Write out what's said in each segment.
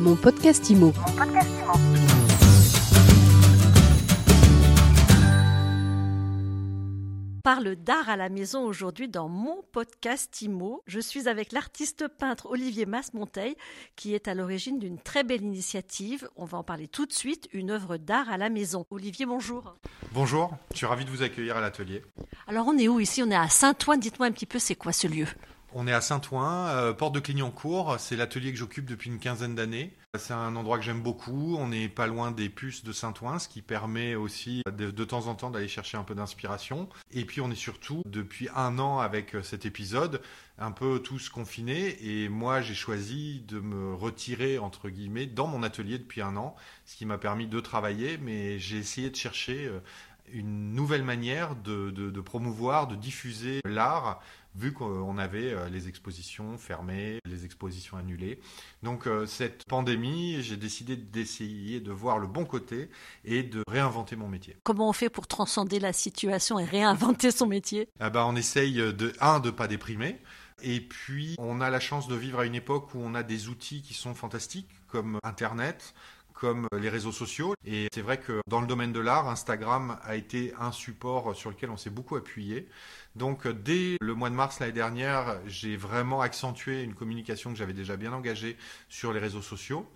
Mon podcast IMO. parle d'art à la maison aujourd'hui dans mon podcast IMO. Je suis avec l'artiste peintre Olivier Masmonteil qui est à l'origine d'une très belle initiative. On va en parler tout de suite, une œuvre d'art à la maison. Olivier, bonjour. Bonjour, je suis ravi de vous accueillir à l'atelier. Alors on est où ici? On est à Saint-Ouen. Dites-moi un petit peu c'est quoi ce lieu? On est à Saint-Ouen, euh, porte de Clignancourt. C'est l'atelier que j'occupe depuis une quinzaine d'années. C'est un endroit que j'aime beaucoup. On n'est pas loin des puces de Saint-Ouen, ce qui permet aussi de, de temps en temps d'aller chercher un peu d'inspiration. Et puis on est surtout depuis un an avec cet épisode un peu tous confinés. Et moi, j'ai choisi de me retirer entre guillemets dans mon atelier depuis un an, ce qui m'a permis de travailler. Mais j'ai essayé de chercher euh, une nouvelle manière de, promouvoir, de diffuser l'art, vu qu'on avait euh, les expositions fermées, les expositions annulées. Donc euh, cette pandémie, j'ai décidé d'essayer de voir le bon côté et de réinventer mon métier. Comment on fait pour transcender la situation et réinventer son métier? Ah bah, On essaye, de, un, de ne pas déprimer. Et puis, on a la chance de vivre à une époque où on a des outils qui sont fantastiques, comme Internet, comme les réseaux sociaux. Et c'est vrai que dans le domaine de l'art, Instagram a été un support sur lequel on s'est beaucoup appuyé. Donc dès le mois de mars l'année dernière, j'ai vraiment accentué une communication que j'avais déjà bien engagée sur les réseaux sociaux.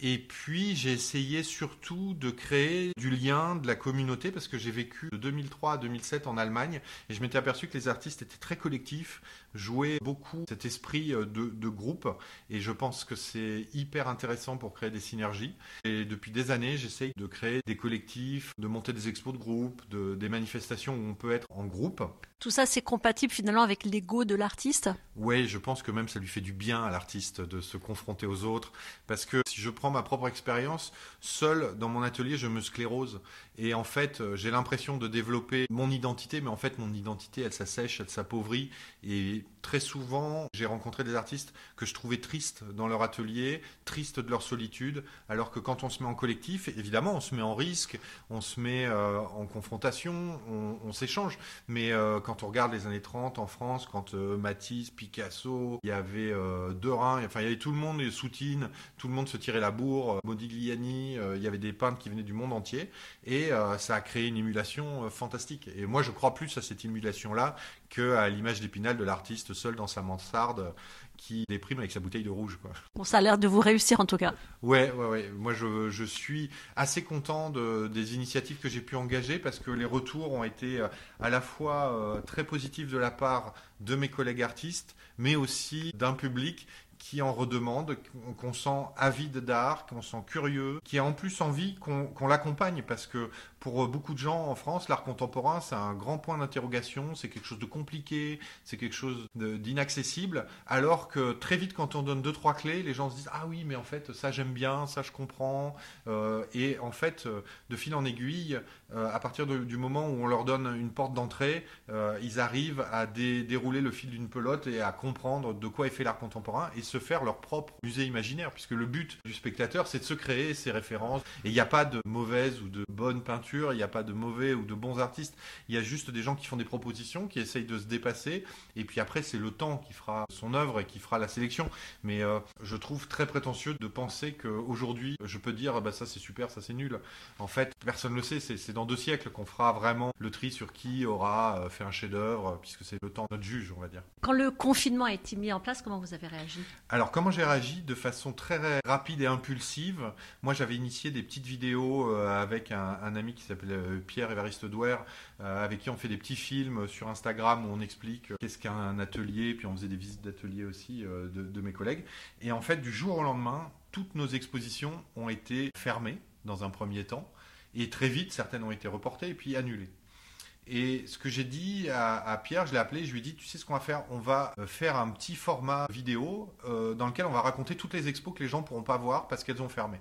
Et puis j'ai essayé surtout de créer du lien, de la communauté, parce que j'ai vécu de 2003 à 2007 en Allemagne, et je m'étais aperçu que les artistes étaient très collectifs, jouaient beaucoup cet esprit euh, de, groupe, et je pense que c'est hyper intéressant pour créer des synergies. Et depuis des années, j'essaye de créer des collectifs, de monter des expos de groupe, de, des manifestations où on peut être en groupe. Tout ça, c'est compatible finalement avec l'ego de l'artiste? Oui, je pense que même ça lui fait du bien à l'artiste de se confronter aux autres, parce que si je prends ma propre expérience, seul dans mon atelier, je me sclérose. Et en fait, euh, j'ai l'impression de développer mon identité, mais en fait, mon identité, elle s'assèche, elle s'appauvrit. Et très souvent, j'ai rencontré des artistes que je trouvais tristes dans leur atelier, tristes de leur solitude, alors que quand on se met en collectif, évidemment, on se met en risque, on se met euh, en confrontation, on, s'échange. Mais euh, quand on regarde les années 30 en France, quand Matisse, Picasso, il y avait Derain, enfin, il y avait tout le monde, les Soutine, tout le monde se tirait la bourre, Modigliani, il y avait des peintres qui venaient du monde entier. Et euh, ça a créé une émulation euh, fantastique. Et moi, je crois plus à cette émulation-là qu'à l'image d'Épinal de l'artiste seul dans sa mansarde qui déprime avec sa bouteille de rouge. Quoi. Bon, ça a l'air de vous réussir en tout cas. Ouais, ouais, ouais. Moi, je, je suis assez content de, des initiatives que j'ai pu engager parce que les retours ont été euh, à la fois très positifs de la part de mes collègues artistes, mais aussi d'un public qui en redemande, qu'on sent avide d'art, qu'on sent curieux, qui a en plus envie qu'on l'accompagne parce que pour euh, beaucoup de gens en France, l'art contemporain, c'est un grand point d'interrogation, c'est quelque chose de compliqué, c'est quelque chose d'inaccessible, alors que très vite, quand on donne deux, trois clés, les gens se disent Ah oui, mais en fait, ça j'aime bien, ça je comprends. Euh, et en fait, euh, de fil en aiguille, à partir du moment où on leur donne une porte d'entrée, ils arrivent à dérouler le fil d'une pelote et à comprendre de quoi est fait l'art contemporain et se faire leur propre musée imaginaire, puisque le but du spectateur, c'est de se créer ses références. Et il n'y a pas de mauvaise ou de bonne peinture il n'y a pas de mauvais ou de bons artistes, il y a juste des gens qui font des propositions, qui essayent de se dépasser, et puis après c'est le temps qui fera son œuvre et qui fera la sélection. Mais euh, je trouve très prétentieux de penser qu'aujourd'hui je peux dire bah ça c'est super, ça c'est nul. En fait, personne ne le sait, c'est dans deux siècles qu'on fera vraiment le tri sur qui aura euh, fait un chef-d'œuvre, puisque c'est le temps de notre juge, on va dire. Quand le confinement a été mis en place, comment vous avez réagi? Alors comment j'ai réagi? De façon très rapide et impulsive. Moi j'avais initié des petites vidéos euh, avec un, un ami qui s'appelle euh, Pierre Évariste Douer, euh, avec qui on fait des petits films sur Instagram où on explique euh, qu'est-ce qu'un atelier, puis on faisait des visites d'atelier aussi de, mes collègues. Et en fait, du jour au lendemain, toutes nos expositions ont été fermées dans un premier temps, et très vite, certaines ont été reportées et puis annulées. Et ce que j'ai dit à, Pierre, je l'ai appelé, je lui ai dit, tu sais ce qu'on va faire? On va faire un petit format vidéo dans lequel on va raconter toutes les expos que les gens pourront pas voir parce qu'elles ont fermé.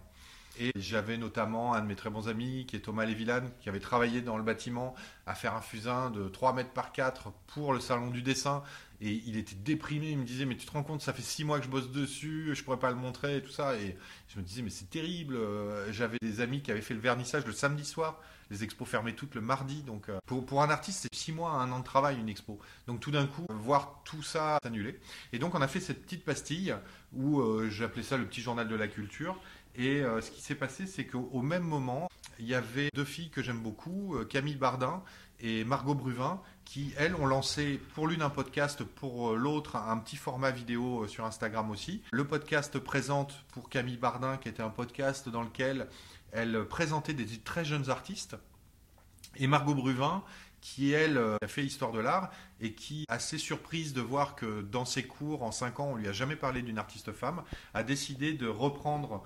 Et j'avais notamment un de mes très bons amis qui est Thomas Lévillane, qui avait travaillé dans le bâtiment à faire un fusain de 3 mètres par 4 pour le salon du dessin. et il était déprimé. Il me disait, mais tu te rends compte, ça fait six mois que je bosse dessus, je pourrais pas le montrer et tout ça. Et je me disais, mais c'est terrible. Euh, j'avais des amis qui avaient fait le vernissage le samedi soir. Les expos fermaient toutes le mardi. Donc, euh, pour, un artiste, c'est six mois, un an de travail, une expo. Donc, tout d'un coup, voir tout ça s'annuler. Et donc, on a fait cette petite pastille où euh, j'appelais ça le petit journal de la culture. Et ce qui s'est passé, c'est qu'au même moment, il y avait deux filles que j'aime beaucoup, Camille Bardin et Margot Bruvin, qui, elles, ont lancé pour l'une un podcast, pour l'autre un petit format vidéo euh, sur Instagram aussi. Le podcast présente pour Camille Bardin, qui était un podcast dans lequel elle présentait des très jeunes artistes. Et Margot Bruvin, qui elle euh, a fait histoire de l'art et qui, assez surprise de voir que dans ses cours en 5 ans on lui a jamais parlé d'une artiste femme, a décidé de reprendre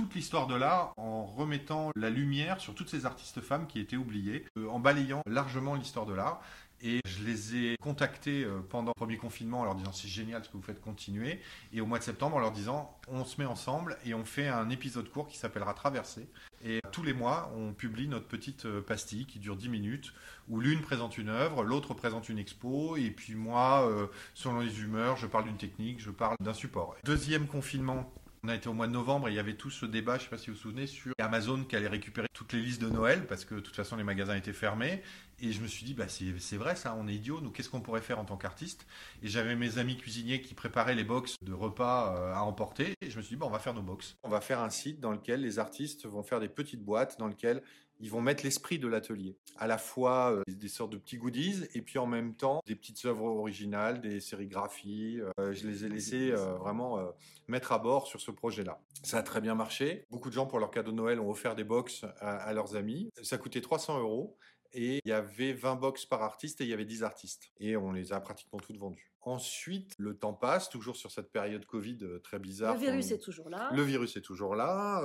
toute l'histoire de l'art en remettant la lumière sur toutes ces artistes femmes qui étaient oubliées, euh, en balayant largement l'histoire de l'art. Et je les ai contactés euh, pendant le premier confinement en leur disant c'est génial ce que vous faites continuer. Et au mois de septembre en leur disant on se met ensemble et on fait un épisode court qui s'appellera Traversée. Et tous les mois on publie notre petite euh, pastille qui dure 10 minutes où l'une présente une œuvre, l'autre présente une expo. Et puis moi, selon les humeurs, je parle d'une technique, je parle d'un support. Deuxième confinement on a été au mois de novembre et il y avait tout ce débat, je ne sais pas si vous vous souvenez, sur Amazon qui allait récupérer toutes les listes de Noël parce que de toute façon les magasins étaient fermés. Et je me suis dit, bah, c'est vrai ça, on est idiot, nous qu'est-ce qu'on pourrait faire en tant qu'artiste? Et j'avais mes amis cuisiniers qui préparaient les box de repas euh, à emporter. Et je me suis dit, on va faire nos box. On va faire un site dans lequel les artistes vont faire des petites boîtes dans lesquelles ils vont mettre l'esprit de l'atelier. À la fois euh, des sortes de petits goodies et puis en même temps des petites œuvres originales, des sérigraphies. Euh, je les ai laissés euh, vraiment mettre à bord sur ce projet-là. Ça a très bien marché. Beaucoup de gens pour leur cadeau de Noël ont offert des box à, à leurs amis. Ça coûtait 300 euros et il y avait 20 box par artiste et il y avait 10 artistes. Et on les a pratiquement toutes vendues. Ensuite, le temps passe, toujours sur cette période Covid très bizarre. Le virus est toujours là. Le virus est toujours là.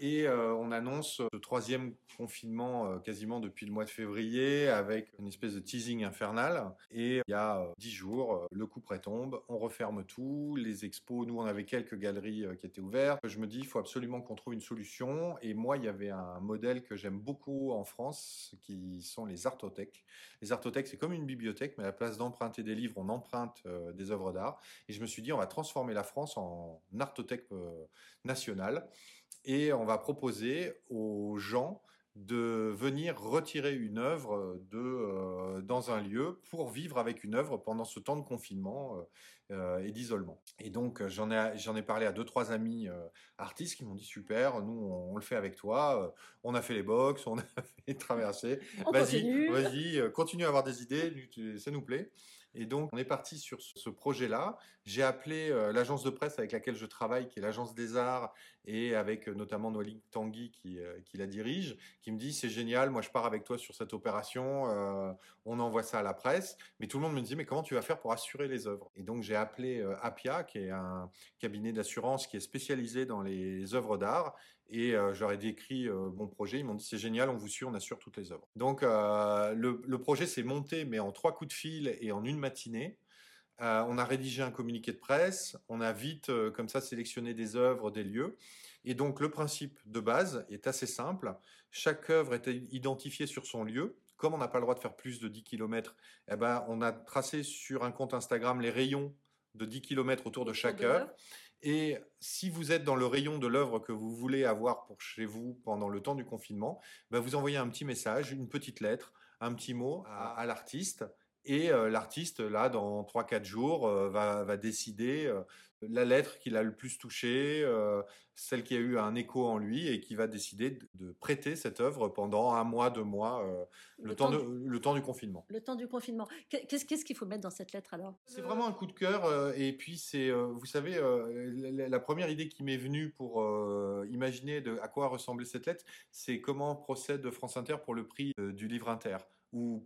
Et euh, on annonce le troisième confinement euh, quasiment depuis le mois de février avec une espèce de teasing infernal. Et il y a euh, dix jours, le coup près tombe, on referme tout, les expos, nous on avait quelques galeries qui étaient ouvertes. Je me dis, il faut absolument qu'on trouve une solution. Et moi, il y avait un modèle que j'aime beaucoup en France qui sont les artothèques. Les artothèques, c'est comme une bibliothèque, mais à la place d'emprunter des livres, on emprunte des œuvres d'art. Et je me suis dit, on va transformer la France en artothèque nationale et on va proposer aux gens de venir retirer une œuvre de, euh, dans un lieu pour vivre avec une œuvre pendant ce temps de confinement euh, et d'isolement. Et donc j'en ai, j'en ai parlé à deux trois amis artistes qui m'ont dit super, nous on, le fait avec toi, on a fait les box, on a fait traverser, vas-y, vas-y, continue à avoir des idées, ça nous plaît. Et donc, on est parti sur ce projet-là. J'ai appelé euh, l'agence de presse avec laquelle je travaille, qui est l'agence des arts, et avec euh, notamment Noélie Tanguy qui, euh, qui, la dirige, qui me dit c'est génial, moi je pars avec toi sur cette opération, on envoie ça à la presse. Mais tout le monde me dit mais comment tu vas faire pour assurer les œuvres? Et donc j'ai appelé Apia, qui est un cabinet d'assurance qui est spécialisé dans les œuvres d'art, et euh, ai décrit euh, mon projet. Ils m'ont dit c'est génial, on vous suit, on assure toutes les œuvres. Donc euh, le, projet s'est monté, mais en trois coups de fil et en une matinée. on a rédigé un communiqué de presse, on a vite comme ça sélectionné des œuvres, des lieux. Et donc le principe de base est assez simple. Chaque œuvre est identifiée sur son lieu. Comme on n'a pas le droit de faire plus de 10 km, eh ben, on a tracé sur un compte Instagram les rayons de 10 km autour de chaque œuvre. Et si vous êtes dans le rayon de l'œuvre que vous voulez avoir pour chez vous pendant le temps du confinement, ben vous envoyez un petit message, une petite lettre, un petit mot à, l'artiste. Et euh, l'artiste, là, dans 3-4 jours, euh, va, va, décider euh, la lettre qu'il a le plus touchée, celle qui a eu un écho en lui et qui va décider de, prêter cette œuvre pendant un mois, deux mois, le, temps, du, le temps du confinement. Le temps du confinement. Qu'est-ce qu'il faut mettre dans cette lettre alors? C'est vraiment un coup de cœur et puis c'est, vous savez, la, première idée qui m'est venue pour imaginer de, à quoi ressemblait cette lettre, c'est comment procède France Inter pour le prix du livre Inter.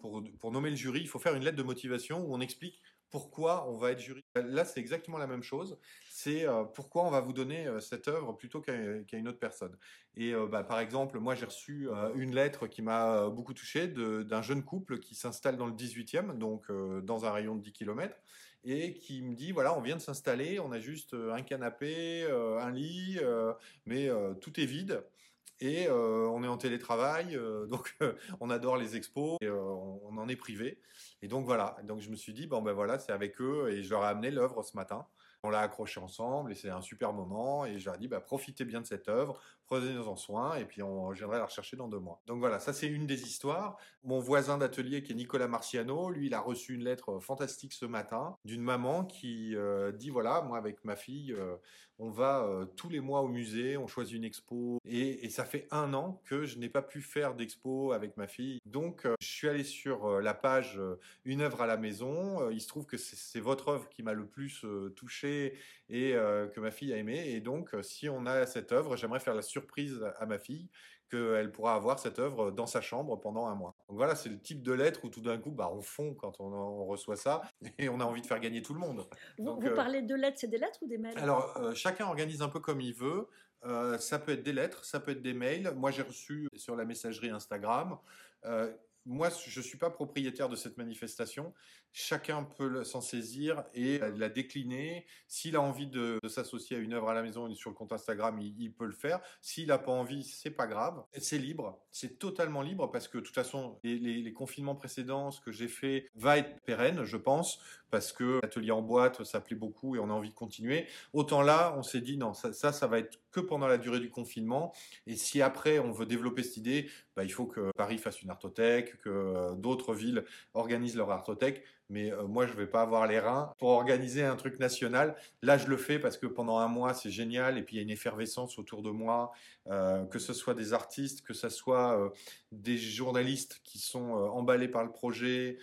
Pour, pour nommer le jury, il faut faire une lettre de motivation où on explique pourquoi on va être jury. Là, c'est exactement la même chose. C'est euh, pourquoi on va vous donner euh, cette œuvre plutôt qu'à une autre personne. Et euh, bah, par exemple, moi, j'ai reçu une lettre qui m'a beaucoup touché d'un jeune couple qui s'installe dans le 18e, donc dans un rayon de 10 km, et qui me dit, voilà, on vient de s'installer, on a juste un canapé, un lit, mais tout est vide. Et on est en télétravail, donc on adore les expos, on, en est privé. Et donc voilà, donc je me suis dit, bon ben voilà, c'est avec eux, et je leur ai amené l'œuvre ce matin. On l'a accroché ensemble et c'est un super moment. Et je leur ai dit, bah, profitez bien de cette œuvre, prenez-en soin et puis on, je viendrai la rechercher dans deux mois. Donc voilà, ça c'est une des histoires. Mon voisin d'atelier qui est Nicolas Marciano, lui, il a reçu une lettre fantastique ce matin d'une maman qui euh, dit, voilà, moi avec ma fille, euh, on va euh, tous les mois au musée, on choisit une expo et, et ça fait un an que je n'ai pas pu faire d'expo avec ma fille. Donc je suis allé sur la page Une œuvre à la maison. il se trouve que c'est votre œuvre qui m'a le plus touché et euh, que ma fille a aimé. Et donc, euh, si on a cette œuvre, j'aimerais faire la surprise à ma fille qu'elle pourra avoir cette œuvre dans sa chambre pendant un mois. Donc voilà, c'est le type de lettre où tout d'un coup, bah, on fond quand on, reçoit ça et on a envie de faire gagner tout le monde. Vous, vous euh, parlez de lettres, c'est des lettres ou des mails? Alors, chacun organise un peu comme il veut. ça peut être des lettres, ça peut être des mails. Moi, j'ai reçu sur la messagerie Instagram moi, je ne suis pas propriétaire de cette manifestation. Chacun peut s'en saisir et la décliner. S'il a envie de, s'associer à une œuvre à la maison sur le compte Instagram, il, peut le faire. S'il n'a pas envie, c'est pas grave. C'est libre. C'est totalement libre parce que de toute façon, les, confinements précédents, ce que j'ai fait va être pérenne, je pense, parce que l'atelier en boîte, ça plaît beaucoup et on a envie de continuer. Autant là, on s'est dit non, ça, ça, ça va être que pendant la durée du confinement. Et si après on veut développer cette idée, bah, il faut que Paris fasse une artothèque, que euh, d'autres villes organisent leur artothèque. Mais euh, moi, je ne vais pas avoir les reins pour organiser un truc national. Là, je le fais parce que pendant un mois, c'est génial. Et puis, il y a une effervescence autour de moi, euh, que ce soit des artistes, que ce soit des journalistes qui sont emballés par le projet,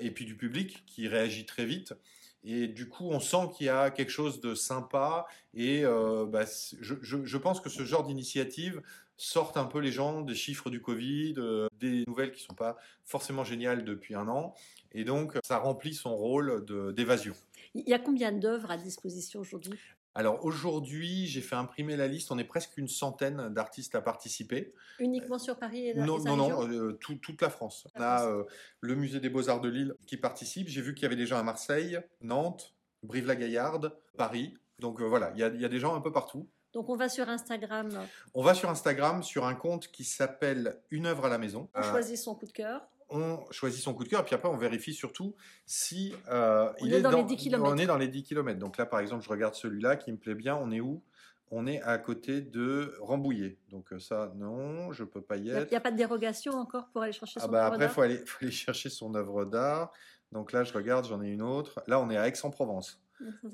et puis du public qui réagit très vite. Et du coup, on sent qu'il y a quelque chose de sympa. Et euh, bah, je, pense que ce genre d'initiative sortent un peu les gens des chiffres du Covid, euh, des nouvelles qui sont pas forcément géniales depuis un an. Et donc, ça remplit son rôle d'évasion. Il y a combien d'œuvres à disposition aujourd'hui? Alors aujourd'hui, j'ai fait imprimer la liste. On est presque une centaine d'artistes à participer. Uniquement sur Paris et Non, non, non, euh, toute la France. on a euh, le musée des Beaux-Arts de Lille qui participe. J'ai vu qu'il y avait des gens à Marseille, Nantes, Brive-la-Gaillarde, Paris. Donc voilà, il y, y, a des gens un peu partout. Donc on va sur Instagram. On va sur Instagram sur un compte qui s'appelle Une œuvre à la maison. On choisit son coup de cœur on choisit son coup de cœur, puis après on vérifie surtout si euh, on il est, dans, les 10 km. On est dans les 10 km. Donc là, par exemple, je regarde celui-là qui me plaît bien. On est où? On est à côté de Rambouillet. Donc euh, ça, non, je peux pas y être. Il n'y a pas de dérogation encore pour aller chercher ah son bah œuvre Après, il faut aller, faut aller chercher son œuvre d'art. Donc là, je regarde, j'en ai une autre. Là, on est à Aix-en-Provence.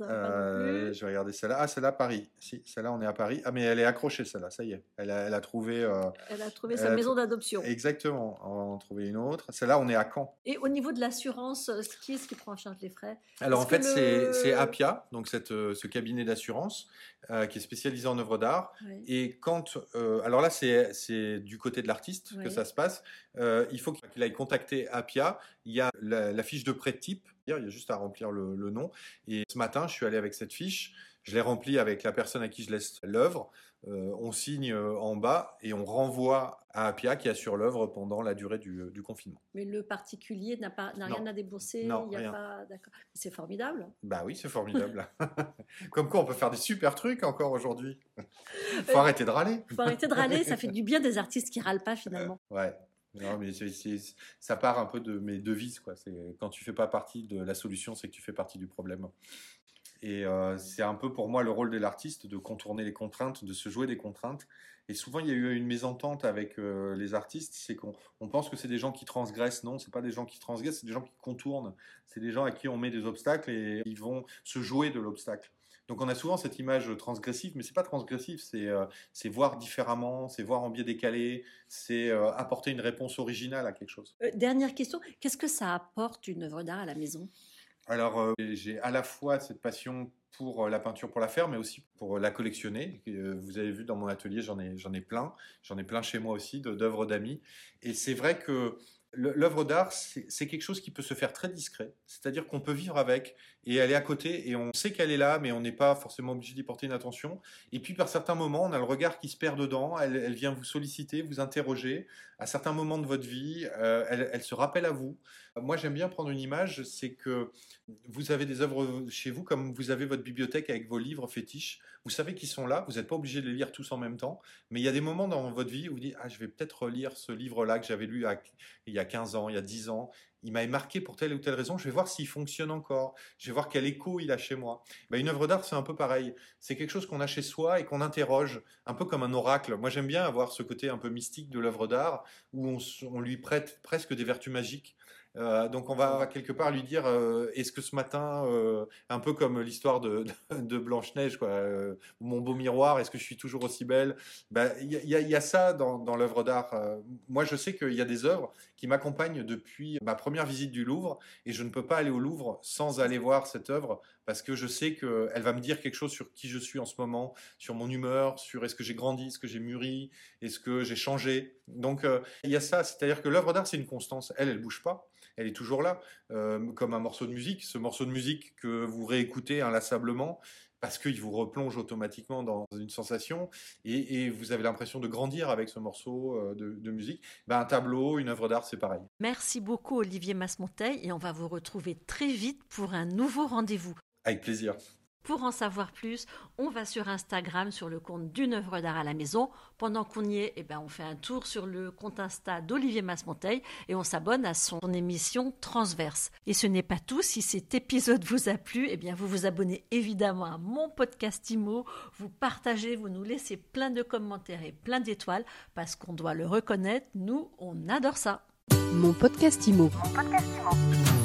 Euh, je vais regarder celle-là. Ah, celle-là, Paris. Si, celle-là, on est à Paris. Ah, mais elle est accrochée, celle-là. Ça y est. Elle a, elle a trouvé. Euh, elle a trouvé sa maison d'adoption. Exactement. On va en trouver une autre. Celle-là, on est à Caen. Et au niveau de l'assurance, euh, qui est-ce qui prend en charge les frais? Alors, en fait, c'est Apia, donc cette, ce cabinet d'assurance qui est spécialisé en œuvres d'art. Et quand. alors là, c'est du côté de l'artiste que ça se passe. il faut qu'il aille contacter Apia. Il y a la, la fiche de prêt type il y a juste à remplir le, nom. Et ce matin, je suis allé avec cette fiche. Je l'ai remplie avec la personne à qui je laisse l'œuvre. Euh, on signe euh, en bas et on renvoie à Apia qui assure l'œuvre pendant la durée du, confinement. Mais le particulier n'a pas n'a rien à débourser. Non, il a Pas... C'est formidable. Bah oui, c'est formidable. Comme quoi, on peut faire des super trucs encore aujourd'hui. Faut arrêter de râler. Faut arrêter de râler. Ça fait du bien des artistes qui râlent pas finalement. ouais. Non, mais ça part un peu de mes devises. Quoi. Quand tu fais pas partie de la solution, c'est que tu fais partie du problème. Et euh, c'est un peu pour moi le rôle de l'artiste de contourner les contraintes, de se jouer des contraintes. Et souvent, il y a eu une mésentente avec euh, les artistes, c'est qu'on on pense que c'est des gens qui transgressent. Non, c'est pas des gens qui transgressent, c'est des gens qui contournent. C'est des gens à qui on met des obstacles et ils vont se jouer de l'obstacle. Donc on a souvent cette image transgressive, mais c'est pas transgressif, c'est euh, voir différemment, c'est voir en biais décalé, c'est euh, apporter une réponse originale à quelque chose. Dernière question, qu'est-ce que ça apporte une œuvre d'art à la maison? Alors j'ai à la fois cette passion pour la peinture pour la faire, mais aussi pour la collectionner. Vous avez vu dans mon atelier, j'en ai, j'en ai plein. J'en ai plein chez moi aussi d'œuvres d'amis. Et c'est vrai que L'œuvre d'art, c'est quelque chose qui peut se faire très discret, c'est-à-dire qu'on peut vivre avec et elle est à côté et on sait qu'elle est là, mais on n'est pas forcément obligé d'y porter une attention. Et puis par certains moments, on a le regard qui se perd dedans, elle, vient vous solliciter, vous interroger. À certains moments de votre vie, euh, elle, se rappelle à vous. Moi, j'aime bien prendre une image, c'est que vous avez des œuvres chez vous, comme vous avez votre bibliothèque avec vos livres fétiches. Vous savez qu'ils sont là, vous n'êtes pas obligé de les lire tous en même temps, mais il y a des moments dans votre vie où vous dites Ah, je vais peut-être lire ce livre-là que j'avais lu il y a 15 ans, il y a 10 ans. Il m'a marqué pour telle ou telle raison. Je vais voir s'il fonctionne encore. Je vais voir quel écho il a chez moi. Ben, une œuvre d'art, c'est un peu pareil. C'est quelque chose qu'on a chez soi et qu'on interroge, un peu comme un oracle. Moi, j'aime bien avoir ce côté un peu mystique de l'œuvre d'art où on, on lui prête presque des vertus magiques. Euh, donc on va, quelque part lui dire euh, est-ce que ce matin, euh, un peu comme l'histoire de, Blanche Neige, quoi, mon beau miroir, est-ce que je suis toujours aussi belle? Ben, Il y, a ça dans, dans l'œuvre d'art. moi, je sais qu'il y a des œuvres qui m'accompagnent depuis ma première visite du Louvre, et je ne peux pas aller au Louvre sans aller voir cette œuvre parce que je sais qu'elle va me dire quelque chose sur qui je suis en ce moment, sur mon humeur, sur est-ce que j'ai grandi, est-ce que j'ai mûri, est-ce que j'ai changé. Donc il y a ça, c'est-à-dire que l'œuvre d'art c'est une constance. Elle, elle bouge pas elle est toujours là, euh, comme un morceau de musique. Ce morceau de musique que vous réécoutez inlassablement parce qu'il vous replonge automatiquement dans une sensation et, vous avez l'impression de grandir avec ce morceau euh, de, musique. Ben, un tableau, une œuvre d'art, c'est pareil. Merci beaucoup Olivier Masmonteil et on va vous retrouver très vite pour un nouveau rendez-vous. Avec plaisir. Pour en savoir plus, on va sur Instagram sur le compte d'une œuvre d'art à la maison. Pendant qu'on y est, eh ben, on fait un tour sur le compte Insta d'Olivier Masmonteil et on s'abonne à son émission Transverse. Et ce n'est pas tout, si cet épisode vous a plu, eh bien, vous vous abonnez évidemment à mon podcast IMO, vous partagez, vous nous laissez plein de commentaires et plein d'étoiles parce qu'on doit le reconnaître, nous, on adore ça. Mon podcast IMO. Mon podcast